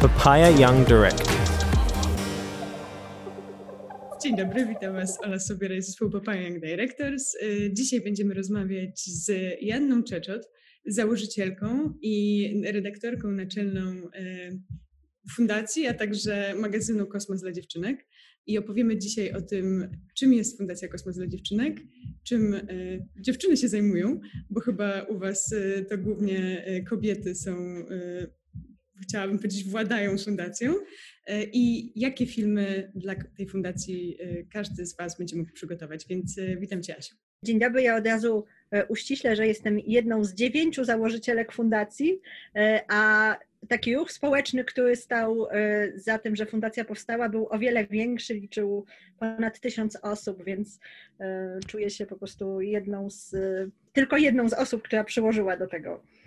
Papaya Young Director. Dzień dobry, witam Was, Ola Sobieraj z zespołu Papaya Young Directors. Y, Dzisiaj będziemy rozmawiać z Janną Czeczot, założycielką i redaktorką naczelną y, fundacji, a także magazynu Kosmos dla Dziewczynek. I opowiemy dzisiaj o tym, czym jest Fundacja Kosmos dla Dziewczynek, czym y, dziewczyny się zajmują, bo chyba u Was to głównie kobiety są, chciałabym powiedzieć, władają fundacją y, i jakie filmy dla tej fundacji y, każdy z Was będzie mógł przygotować. Więc y, witam Cię, Asiu. Dzień dobry, ja od razu e, uściślę, że jestem jedną z dziewięciu założycielek fundacji, e, a taki ruch społeczny, który stał e, za tym, że fundacja powstała, był o wiele większy, liczył ponad tysiąc osób, więc e, czuję się po prostu jedną z, tylko jedną z osób, która przyłożyła do tego e,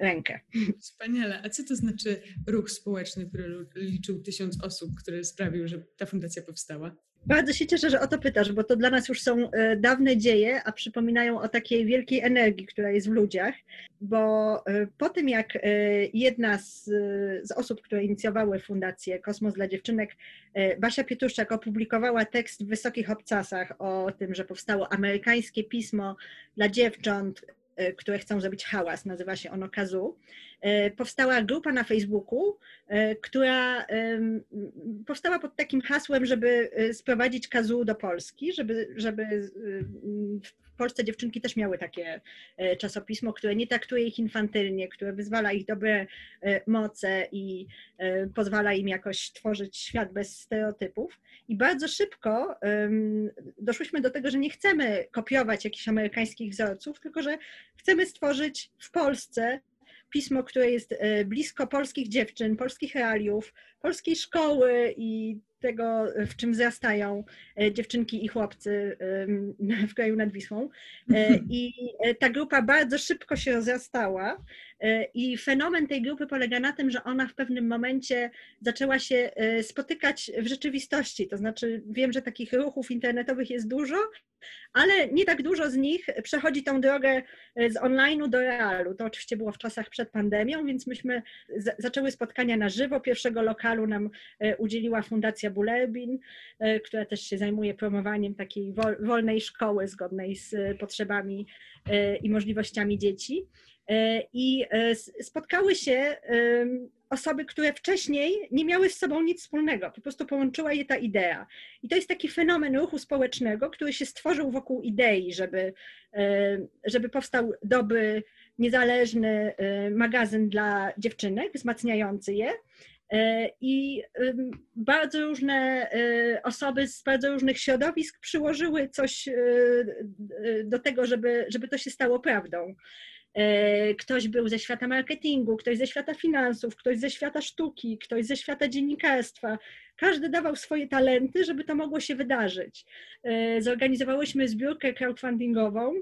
rękę. Wspaniale. A co to znaczy ruch społeczny, który liczył tysiąc osób, który sprawił, że ta fundacja powstała? Bardzo się cieszę, że o to pytasz, bo to dla nas już są e, dawne dzieje, a przypominają o takiej wielkiej energii, która jest w ludziach. Bo e, po tym, jak e, jedna z, z osób, które inicjowały Fundację Kosmos dla Dziewczynek, e, Basia Pietuszczak, opublikowała tekst w Wysokich Obcasach o tym, że powstało amerykańskie pismo dla dziewcząt, e, które chcą zrobić hałas, nazywa się ono Kazu. E, Powstała grupa na Facebooku, e, która powstała pod takim hasłem, żeby e, sprowadzić kazu do Polski, żeby, żeby w Polsce dziewczynki też miały takie czasopismo, które nie traktuje ich infantylnie, które wyzwala ich dobre moce i pozwala im jakoś tworzyć świat bez stereotypów. I bardzo szybko doszłyśmy do tego, że nie chcemy kopiować jakichś amerykańskich wzorców, tylko że chcemy stworzyć w Polsce pismo, które jest e, blisko polskich dziewczyn, polskich realiów, polskiej szkoły i tego, w czym wzrastają e, dziewczynki i chłopcy w kraju nad Wisłą. E, I e, ta grupa bardzo szybko się rozrastała. I fenomen tej grupy polega na tym, że ona w pewnym momencie zaczęła się spotykać w rzeczywistości. To znaczy, wiem, że takich ruchów internetowych jest dużo, ale nie tak dużo z nich przechodzi tą drogę e, z online'u do realu. To oczywiście było w czasach przed pandemią, więc myśmy za- zaczęły spotkania na żywo. Pierwszego lokalu nam e, udzieliła Fundacja Bulerbin, e, która też się zajmuje promowaniem takiej wol- wolnej szkoły zgodnej z potrzebami i możliwościami dzieci. I spotkały się osoby, które wcześniej nie miały z sobą nic wspólnego, po prostu połączyła je ta idea. I to jest taki fenomen ruchu społecznego, który się stworzył wokół idei, żeby, e, żeby powstał dobry, niezależny e, magazyn dla dziewczynek, wzmacniający je. E, I bardzo różne osoby z bardzo różnych środowisk przyłożyły coś do tego, żeby, żeby to się stało prawdą. E, Ktoś był ze świata marketingu, ktoś ze świata finansów, ktoś ze świata sztuki, ktoś ze świata dziennikarstwa. Każdy dawał swoje talenty, żeby to mogło się wydarzyć. E, Zorganizowałyśmy zbiórkę crowdfundingową,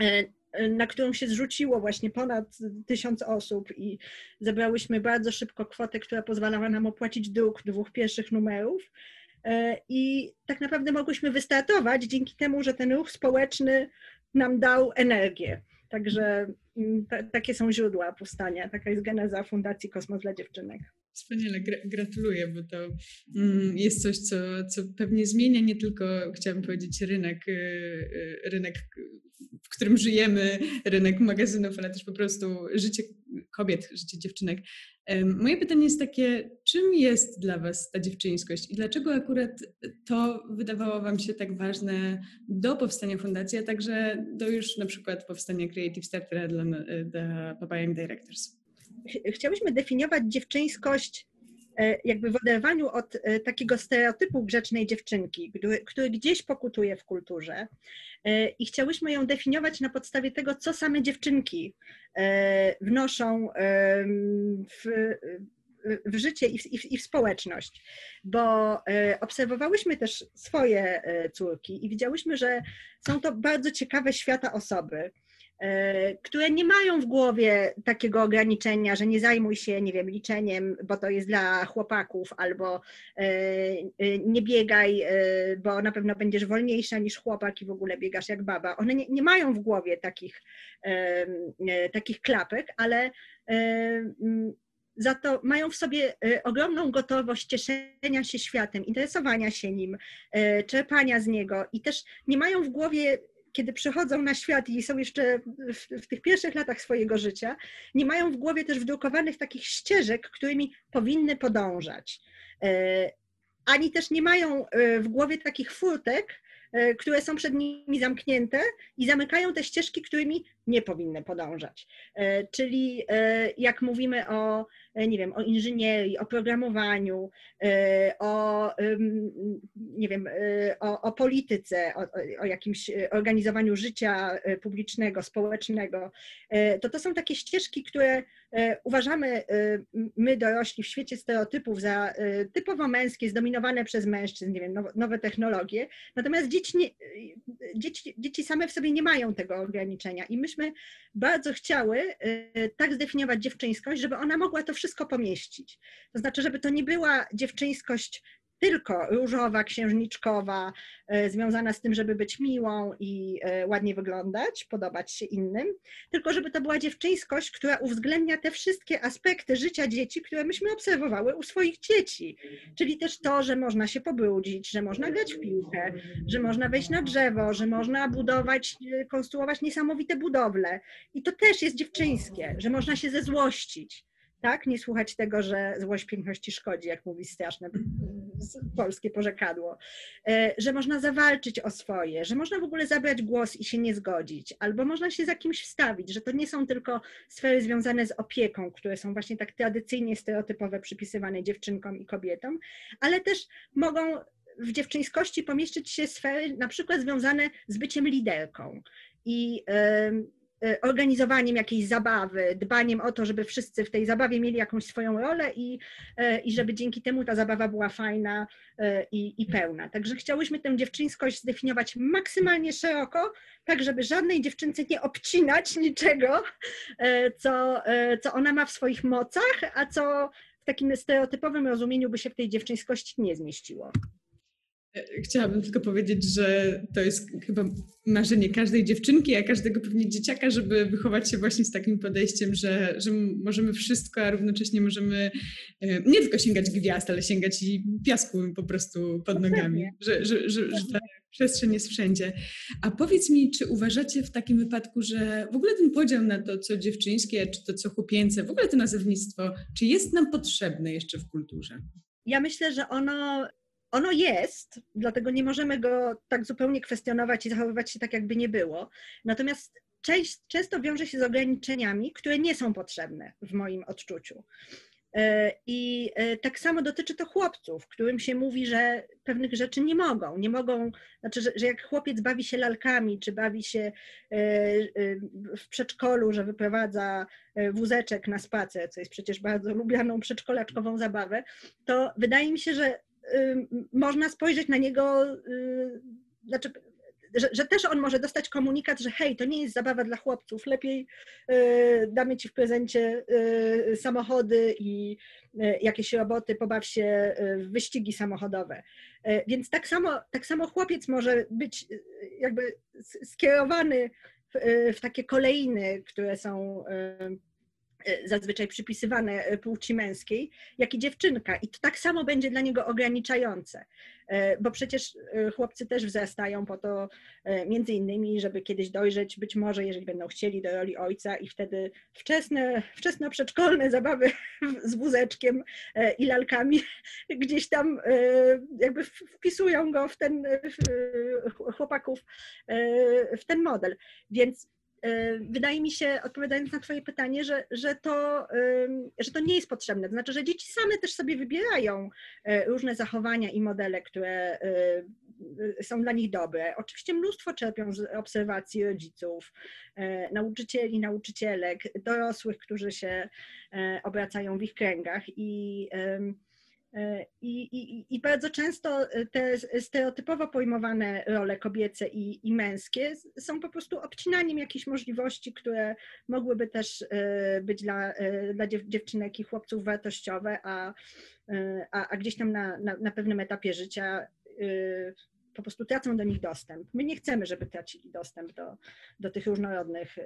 e, na którą się zrzuciło właśnie ponad tysiąc osób i zebrałyśmy bardzo szybko kwotę, która pozwalała nam opłacić druk dwóch pierwszych numerów. I tak naprawdę mogłyśmy wystartować dzięki temu, że ten ruch społeczny nam dał energię. Także mm, ta, takie są źródła powstania, taka jest geneza Fundacji Kosmos dla Dziewczynek. Wspaniale, gra- gratuluję, bo to mm, jest coś, co, co pewnie zmienia nie tylko, chciałabym powiedzieć, rynek, y, y, rynek, w którym żyjemy, rynek magazynów, ale też po prostu życie kobiet, życie dziewczynek. Moje pytanie jest takie, czym jest dla Was ta dziewczyńskość i dlaczego akurat to wydawało Wam się tak ważne do powstania fundacji, a także do już na przykład powstania Creative Startera dla, dla Papaya Young Directors? ch- chciałyśmy definiować dziewczyńskość e, jakby w oderwaniu od e, takiego stereotypu grzecznej dziewczynki, który, który gdzieś pokutuje w kulturze. E, I chciałyśmy ją definiować na podstawie tego, co same dziewczynki e, wnoszą w, w życie i w, i w, i w społeczność. Bo e, obserwowałyśmy też swoje e, córki i widziałyśmy, że są to bardzo ciekawe świata osoby e, które nie mają w głowie takiego ograniczenia, że nie zajmuj się, nie wiem, liczeniem, bo to jest dla chłopaków, albo e, e, nie biegaj, e, bo na pewno będziesz wolniejsza niż chłopak i w ogóle biegasz jak baba. One nie, nie mają w głowie takich, e, e, takich klapek, ale e, za to mają w sobie ogromną gotowość cieszenia się światem, interesowania się nim, czerpania z niego i też nie mają w głowie kiedy przychodzą na świat i są jeszcze w, w, tych pierwszych latach swojego życia, nie mają w głowie też wdrukowanych takich ścieżek, którymi powinny podążać. Ani też nie mają w głowie takich furtek, E, które są przed nimi zamknięte i zamykają te ścieżki, którymi nie powinny podążać. E, czyli e, jak mówimy o, nie wiem, o inżynierii, o programowaniu, o, nie wiem, o, o polityce, o, o jakimś organizowaniu życia publicznego, społecznego, to to są takie ścieżki, które uważamy my dorośli w świecie stereotypów za typowo męskie, zdominowane przez mężczyzn, nie wiem, nowe technologie, natomiast dzieci, nie, dzieci, dzieci same w sobie nie mają tego ograniczenia i myśmy bardzo chciały y, tak zdefiniować dziewczyńskość, żeby ona mogła to wszystko pomieścić. To znaczy, żeby to nie była dziewczyńskość tylko różowa, księżniczkowa, e, związana z tym, żeby być miłą i e, ładnie wyglądać, podobać się innym, tylko żeby to była dziewczyńskość, która uwzględnia te wszystkie aspekty życia dzieci, które myśmy obserwowały u swoich dzieci. Czyli też to, że można się pobrudzić, że można grać w piłkę, że można wejść na drzewo, że można budować, e, konstruować niesamowite budowle. I to też jest dziewczyńskie, że można się zezłościć tak? Nie słuchać tego, że złość piękności szkodzi, jak mówi straszne polskie porzekadło. E, że można zawalczyć o swoje, że można w ogóle zabrać głos i się nie zgodzić, albo można się za kimś wstawić, że to nie są tylko sfery związane z opieką, które są właśnie tak tradycyjnie stereotypowe, przypisywane dziewczynkom i kobietom, ale też mogą w dziewczyńskości pomieścić się sfery na przykład związane z byciem liderką. I E, organizowaniem jakiejś zabawy, dbaniem o to, żeby wszyscy w tej zabawie mieli jakąś swoją rolę i, e, i żeby dzięki temu ta zabawa była fajna e, i, i pełna. Także chciałyśmy tę dziewczyńskość zdefiniować maksymalnie szeroko, tak żeby żadnej dziewczynce nie obcinać niczego, co, co ona ma w swoich mocach, a co w takim stereotypowym rozumieniu by się w tej dziewczyńskości nie zmieściło. Chciałabym tylko powiedzieć, że to jest chyba marzenie każdej dziewczynki, a każdego pewnie dzieciaka, żeby wychować się właśnie z takim podejściem, że, że możemy wszystko, a równocześnie możemy e, nie tylko sięgać gwiazd, ale sięgać i piasku po prostu pod nogami, że, że, że, że ta przestrzeń jest wszędzie. A powiedz mi, czy uważacie w takim wypadku, że w ogóle ten podział na to, co dziewczyńskie, czy to, co chłopięce, w ogóle to nazewnictwo, czy jest nam potrzebne jeszcze w kulturze? Ja myślę, że ono ono jest, dlatego nie możemy go tak zupełnie kwestionować i zachowywać się tak, jakby nie było. Natomiast część, często wiąże się z ograniczeniami, które nie są potrzebne w moim odczuciu. E, I e, tak samo dotyczy to chłopców, którym się mówi, że pewnych rzeczy nie mogą. Nie mogą, znaczy, że, że jak chłopiec bawi się lalkami, czy bawi się e, w przedszkolu, że wyprowadza wózeczek na spacer, co jest przecież bardzo lubianą przedszkolaczkową zabawę, to wydaje mi się, że można spojrzeć na niego, y, znaczy, że, że, też on może dostać komunikat, że hej, to nie jest zabawa dla chłopców, lepiej y, damy ci w prezencie y, samochody i jakieś roboty, pobaw się w wyścigi samochodowe. Więc tak samo, tak samo chłopiec może być jakby skierowany w, w takie kolejny, które są zazwyczaj przypisywane e, płci męskiej, jak i dziewczynka. I to tak samo będzie dla niego ograniczające, e, bo przecież chłopcy też wzrastają po to, między innymi, żeby kiedyś dojrzeć, być może, jeżeli będą chcieli, do roli ojca i wtedy wczesne, wczesne przedszkolne zabawy z wózeczkiem i lalkami gdzieś tam jakby wpisują go w ten, chłopaków w ten model. Więc wydaje mi się, odpowiadając na Twoje pytanie, że, że, to, że to nie jest potrzebne. To znaczy, że dzieci same też sobie wybierają e, różne zachowania i modele, które e, są dla nich dobre. Oczywiście mnóstwo czerpią z obserwacji rodziców, nauczycieli, nauczycielek, dorosłych, którzy się obracają w ich kręgach i E, I, i, I, bardzo często e, te stereotypowo pojmowane role kobiece i, i, męskie są po prostu obcinaniem jakichś możliwości, które mogłyby też e, być dla, dla dziewczynek i chłopców wartościowe, a, a, a gdzieś tam na, na, na pewnym etapie życia po prostu tracą do nich dostęp. My nie chcemy, żeby tracili dostęp do, do tych różnorodnych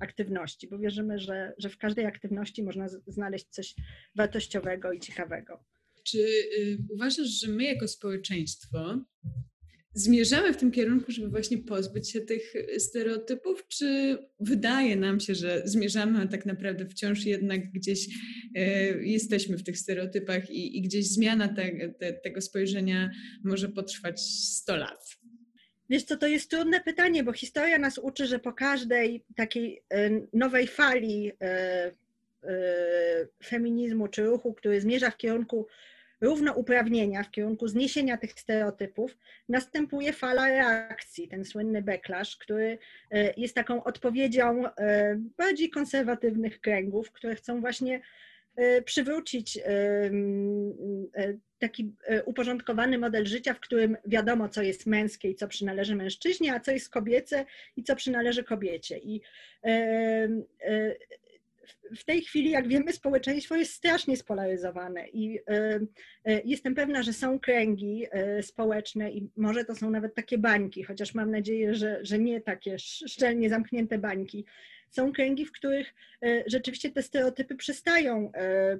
aktywności, bo wierzymy, że, że w każdej aktywności można znaleźć coś wartościowego i ciekawego. Czy y, uważasz, że my jako społeczeństwo zmierzamy w tym kierunku, żeby właśnie pozbyć się tych stereotypów, czy wydaje nam się, że zmierzamy, a tak naprawdę wciąż jednak gdzieś y, jesteśmy w tych stereotypach i, i gdzieś zmiana te, te, tego spojrzenia może potrwać 100 lat? Wiesz co, to jest trudne pytanie, bo historia nas uczy, że po każdej takiej y, nowej fali feminizmu czy ruchu, który zmierza w kierunku równouprawnienia, w kierunku zniesienia tych stereotypów, następuje fala reakcji, ten słynny backlash, który jest taką odpowiedzią bardziej konserwatywnych kręgów, które chcą właśnie przywrócić taki uporządkowany model życia, w którym wiadomo, co jest męskie i co przynależy mężczyźnie, a co jest kobiece i co przynależy kobiecie. I w tej chwili, jak wiemy, społeczeństwo jest strasznie spolaryzowane i e, e, jestem pewna, że są kręgi e, społeczne i może to są nawet takie bańki, chociaż mam nadzieję, że, że nie takie szczelnie zamknięte bańki. Są kręgi, w których rzeczywiście te stereotypy przestają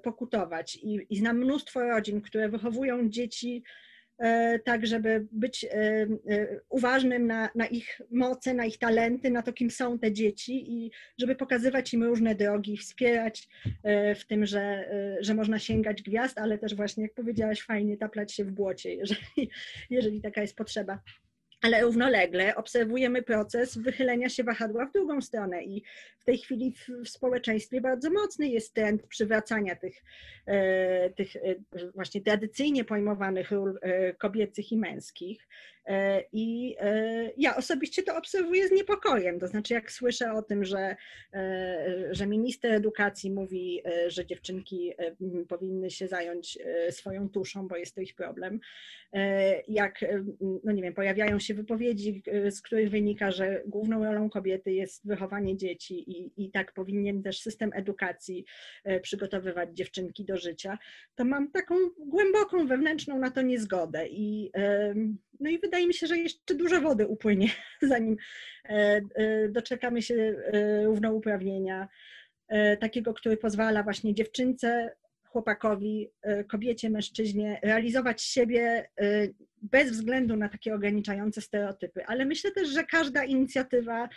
pokutować i, i znam mnóstwo rodzin, które wychowują dzieci E, tak żeby być e, e, uważnym na, na ich moce, na ich talenty, na to, kim są te dzieci i żeby pokazywać im różne drogi, wspierać w tym, że, że można sięgać gwiazd, ale też właśnie, jak powiedziałaś, fajnie taplać się w błocie, jeżeli, jeżeli taka jest potrzeba ale równolegle obserwujemy proces wychylenia się wahadła w drugą stronę i w tej chwili w, w społeczeństwie bardzo mocny jest trend przywracania tych, e, tych e, właśnie tradycyjnie pojmowanych ról e, kobiecych i męskich. E, I e, ja osobiście to obserwuję z niepokojem. To znaczy, jak słyszę o tym, że, e, że minister edukacji mówi, że dziewczynki powinny się zająć swoją tuszą, bo jest to ich problem, jak, no nie wiem, pojawiają się wypowiedzi, z których wynika, że główną rolą kobiety jest wychowanie dzieci i, i tak powinien też system edukacji przygotowywać dziewczynki do życia, to mam taką głęboką wewnętrzną na to niezgodę. I, no i wydaje mi się, że jeszcze dużo wody upłynie, zanim e, e, doczekamy się e, równouprawnienia, takiego, który pozwala właśnie dziewczynce, chłopakowi, kobiecie, mężczyźnie realizować siebie bez względu na takie ograniczające stereotypy. Ale myślę też, że każda inicjatywa,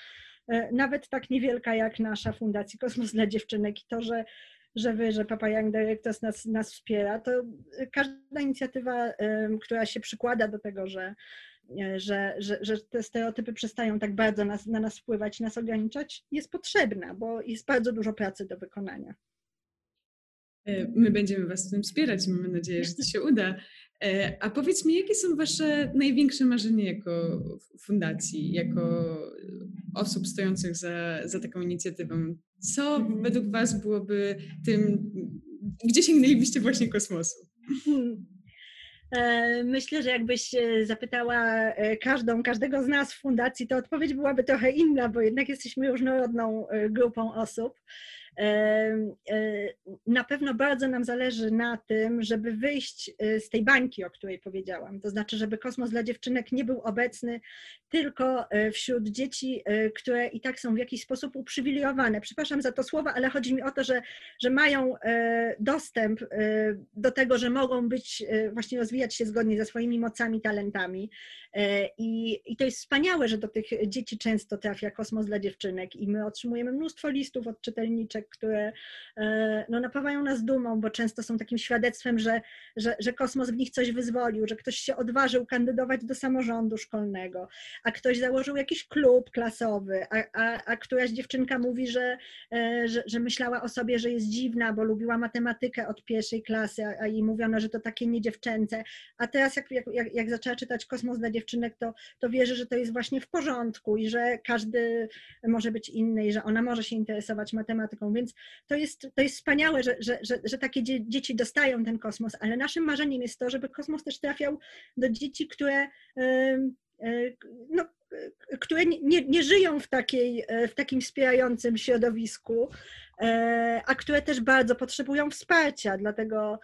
nawet tak niewielka jak nasza Fundacji Kosmos dla Dziewczynek i to, że że wy, że Papa Young Directors nas, nas wspiera, to każda inicjatywa, która się przykłada do tego, że, że, że, że te stereotypy przestają tak bardzo nas, na nas wpływać, nas ograniczać, jest potrzebna, bo jest bardzo dużo pracy do wykonania. E, my będziemy Was w tym wspierać i mamy nadzieję, że to się uda. E, a powiedz mi, jakie są Wasze największe marzenia jako fundacji, jako osób stojących za, za taką inicjatywą? Co mhm. według Was byłoby tym, gdzie sięgnęlibyście właśnie kosmosu? Hmm. E, myślę, że jakbyś zapytała e, każdą, każdego z nas w fundacji, to odpowiedź byłaby trochę inna, bo jednak jesteśmy różnorodną e, grupą osób. Na pewno bardzo nam zależy na tym, żeby wyjść e, z tej bańki, o której powiedziałam. To znaczy, żeby kosmos dla dziewczynek nie był obecny tylko e, wśród dzieci, e, które i tak są w jakiś sposób uprzywilejowane. Przepraszam za to słowo, ale chodzi mi o to, że, że mają dostęp do tego, że mogą być, właśnie rozwijać się zgodnie ze swoimi mocami, talentami. I, I to jest wspaniałe, że do tych dzieci często trafia kosmos dla dziewczynek i my otrzymujemy mnóstwo listów od czytelniczek, które e, no, napawają nas dumą, bo często są takim świadectwem, że, że, że kosmos w nich coś wyzwolił, że ktoś się odważył kandydować do samorządu szkolnego, a ktoś założył jakiś klub klasowy, a, a, a któraś dziewczynka mówi, że, e, że, że myślała o sobie, że jest dziwna, bo lubiła matematykę od pierwszej klasy, a, a jej mówiono, że to takie niedziewczęce, a teraz jak, jak, jak zaczęła czytać Kosmos dla dziewczynek, to, to wierzy, że to jest właśnie w porządku i że każdy może być inny i że ona może się interesować matematyką, więc to jest, to jest wspaniałe, że, że, że, że takie dzieci dostają ten kosmos, ale naszym marzeniem jest to, żeby kosmos też trafiał do dzieci, które no, które nie, nie żyją w, takiej, w takim wspierającym środowisku, a które też bardzo potrzebują wsparcia. Dlatego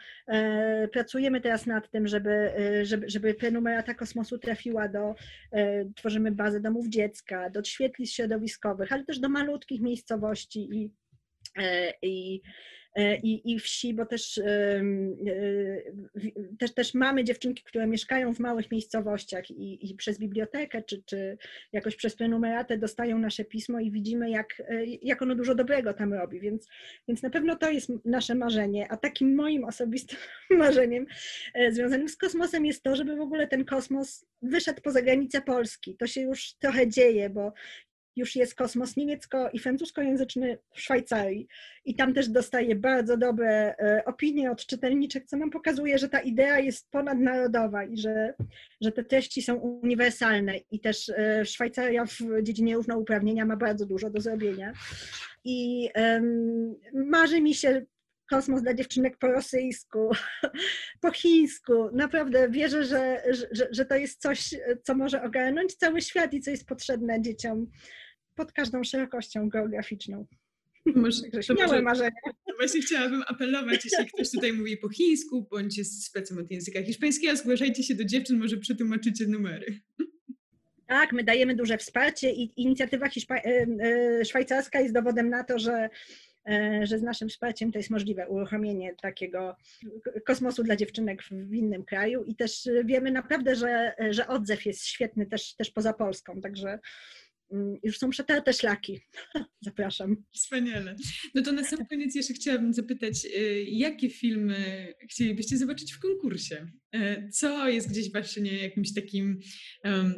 pracujemy teraz nad tym, żeby, żeby, żeby prenumerata kosmosu trafiła do, tworzymy bazę domów dziecka, do świetlic środowiskowych, ale też do malutkich miejscowości i, i E, i, i wsi, bo też, e, też, też mamy dziewczynki, które mieszkają w małych miejscowościach i, i przez bibliotekę czy, czy jakoś przez prenumeratę dostają nasze pismo i widzimy, jak, e, jak ono dużo dobrego tam robi, więc, więc na pewno to jest nasze marzenie, a takim moim osobistym marzeniem związanym z kosmosem jest to, żeby w ogóle ten kosmos wyszedł poza granice Polski. To się już trochę dzieje, bo już jest kosmos niemiecko- i francuskojęzyczny w Szwajcarii. I tam też dostaje bardzo dobre e, opinie od czytelniczek, co nam pokazuje, że ta idea jest ponadnarodowa i że, że te treści są uniwersalne. I też e, Szwajcaria w dziedzinie równouprawnienia ma bardzo dużo do zrobienia. I um, marzy mi się kosmos dla dziewczynek po rosyjsku, po chińsku. Naprawdę wierzę, że, że, że to jest coś, co może ogarnąć cały świat i co jest potrzebne dzieciom pod każdą szerokością geograficzną. Może, śmiałe może, marzenia. Właśnie chciałabym apelować, jeśli ktoś tutaj mówi po chińsku, bądź jest specem od języka hiszpańskiego, zgłaszajcie się do dziewczyn, może przetłumaczycie numery. Tak, my dajemy duże wsparcie i inicjatywa Hiszpa- e, szwajcarska jest dowodem na to, że że z naszym wsparciem to jest możliwe uruchomienie takiego kosmosu dla dziewczynek w innym kraju i też wiemy naprawdę, że, że odzew jest świetny też, też poza Polską, także już są przetarte szlaki. Zapraszam. Wspaniale. No to na sam koniec jeszcze chciałabym zapytać, y, jakie filmy chcielibyście zobaczyć w konkursie? E, co jest gdzieś właśnie jakimś takim,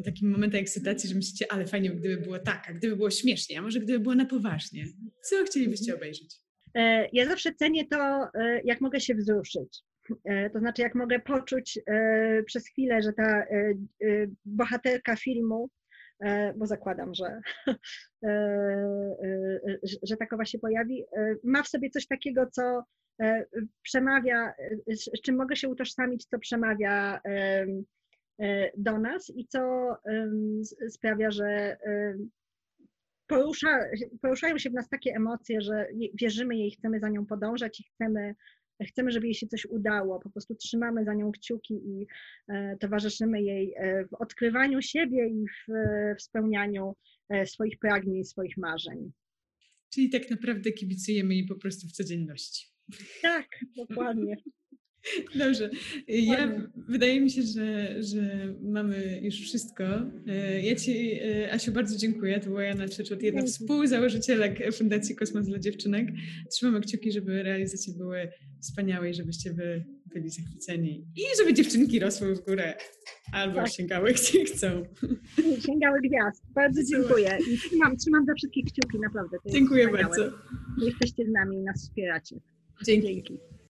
takim momentem ekscytacji, że myślicie, ale fajnie, gdyby było tak, a gdyby było śmiesznie, a może gdyby było na poważnie? Co chcielibyście mhm. obejrzeć? E, ja zawsze cenię to, e, jak mogę się wzruszyć. To znaczy, jak mogę poczuć przez chwilę, że ta bohaterka filmu, bo zakładam, że, że takowa się pojawi, ma w sobie coś takiego, co E, przemawia, e, z czym mogę się utożsamić, co przemawia e, do nas i co sprawia, że porusza, poruszają się w nas takie emocje, że wierzymy jej, chcemy za nią podążać i chcemy, chcemy, żeby jej się coś udało. Po prostu trzymamy za nią kciuki i towarzyszymy jej w odkrywaniu siebie i w, w spełnianiu swoich pragnień, swoich marzeń. Czyli tak naprawdę kibicujemy jej po prostu w codzienności. Tak, dokładnie. Dobrze. Ja, wydaje mi się, że, że mamy już wszystko. E, ja Ci, e, Asiu, bardzo dziękuję. To była Jana Czeczot, jedna z współzałożycielek Fundacji Kosmos dla Dziewczynek. Trzymamy kciuki, żeby realizacje były wspaniałe i żebyście wy byli zachwyceni. I żeby dziewczynki rosły w górę albo tak. sięgały gdzie chcą. Sięgały gwiazd. Bardzo dziękuję. I trzymam, trzymam za wszystkich kciuki, naprawdę. dziękuję bardzo. Jesteście z nami i nas wspieracie. Dzięki. Dzięki.